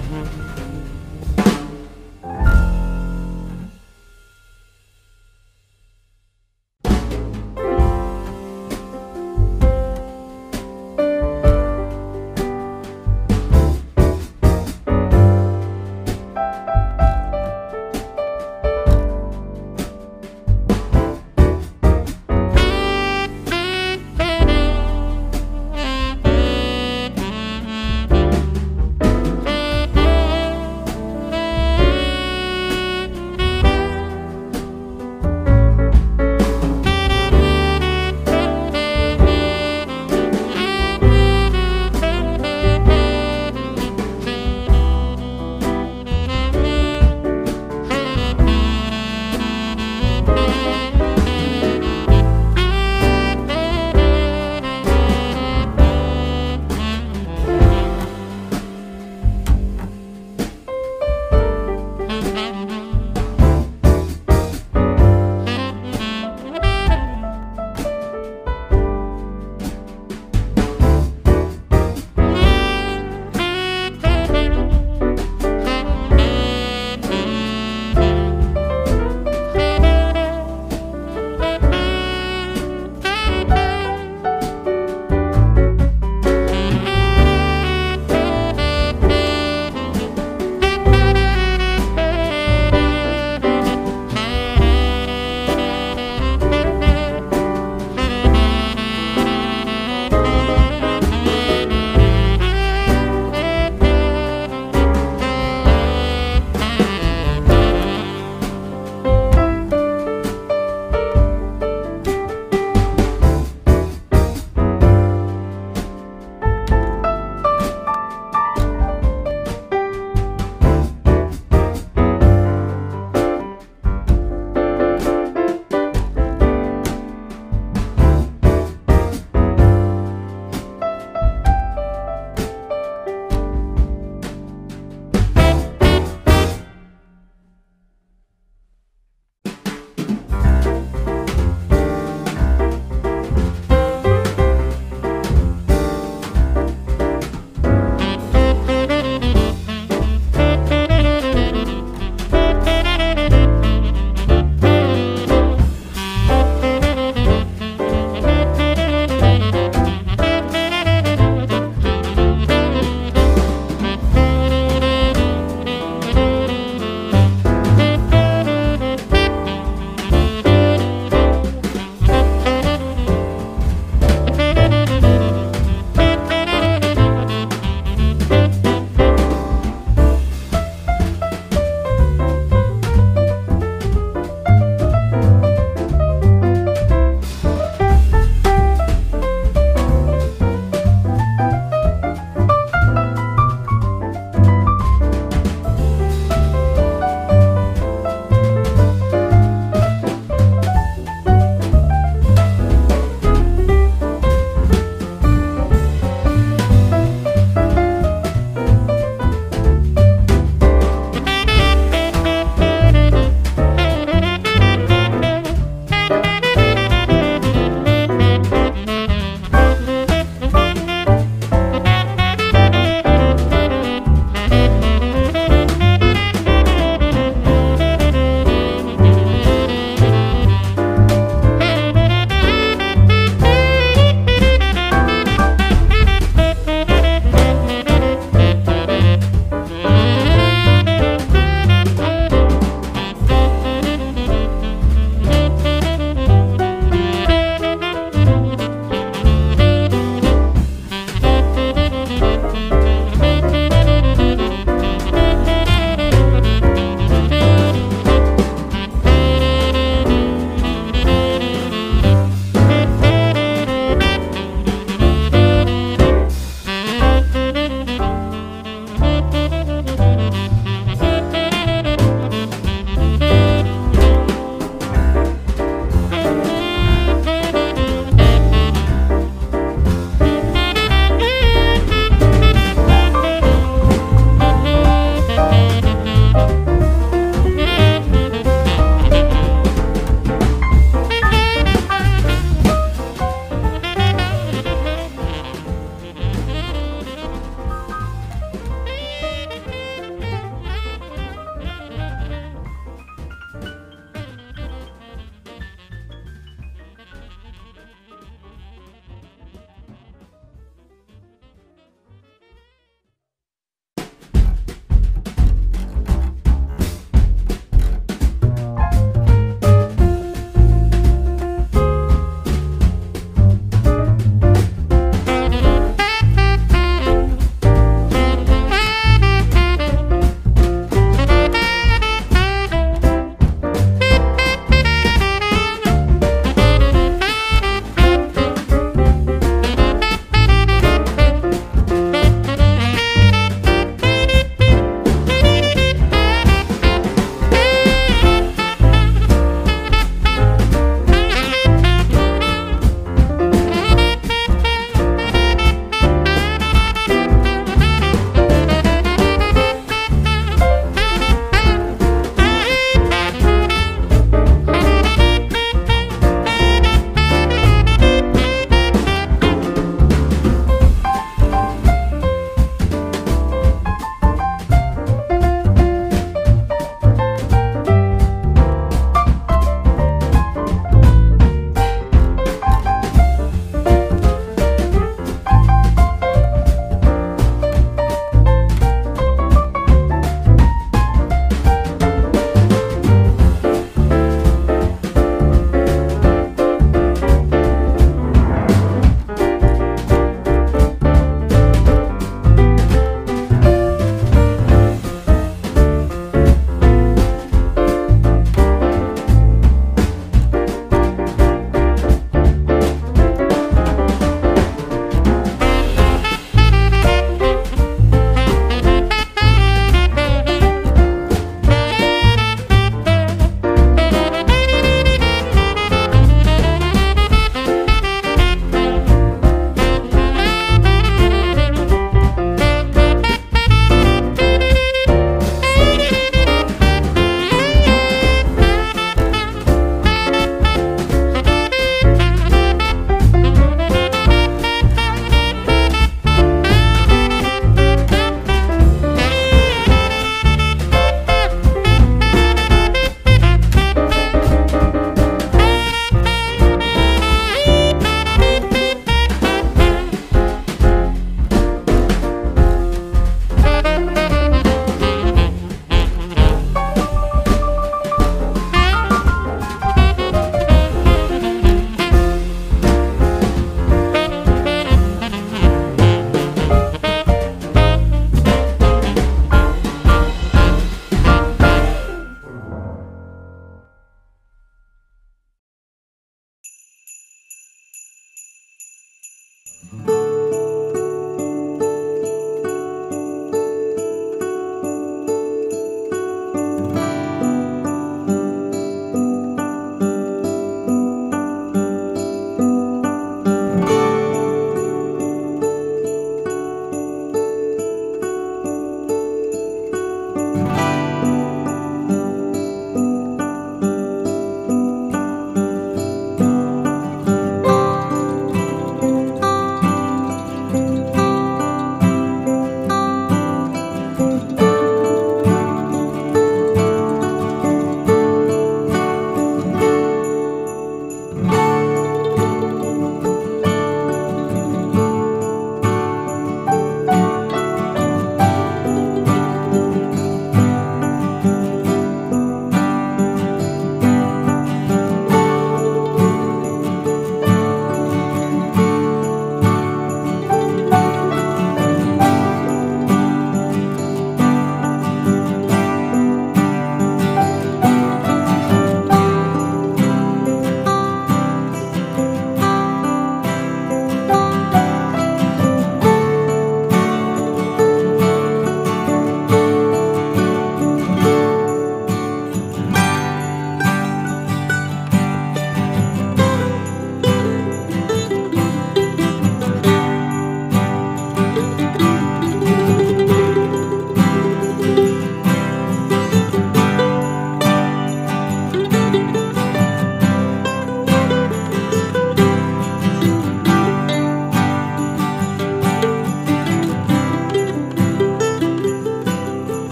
mm-hmm.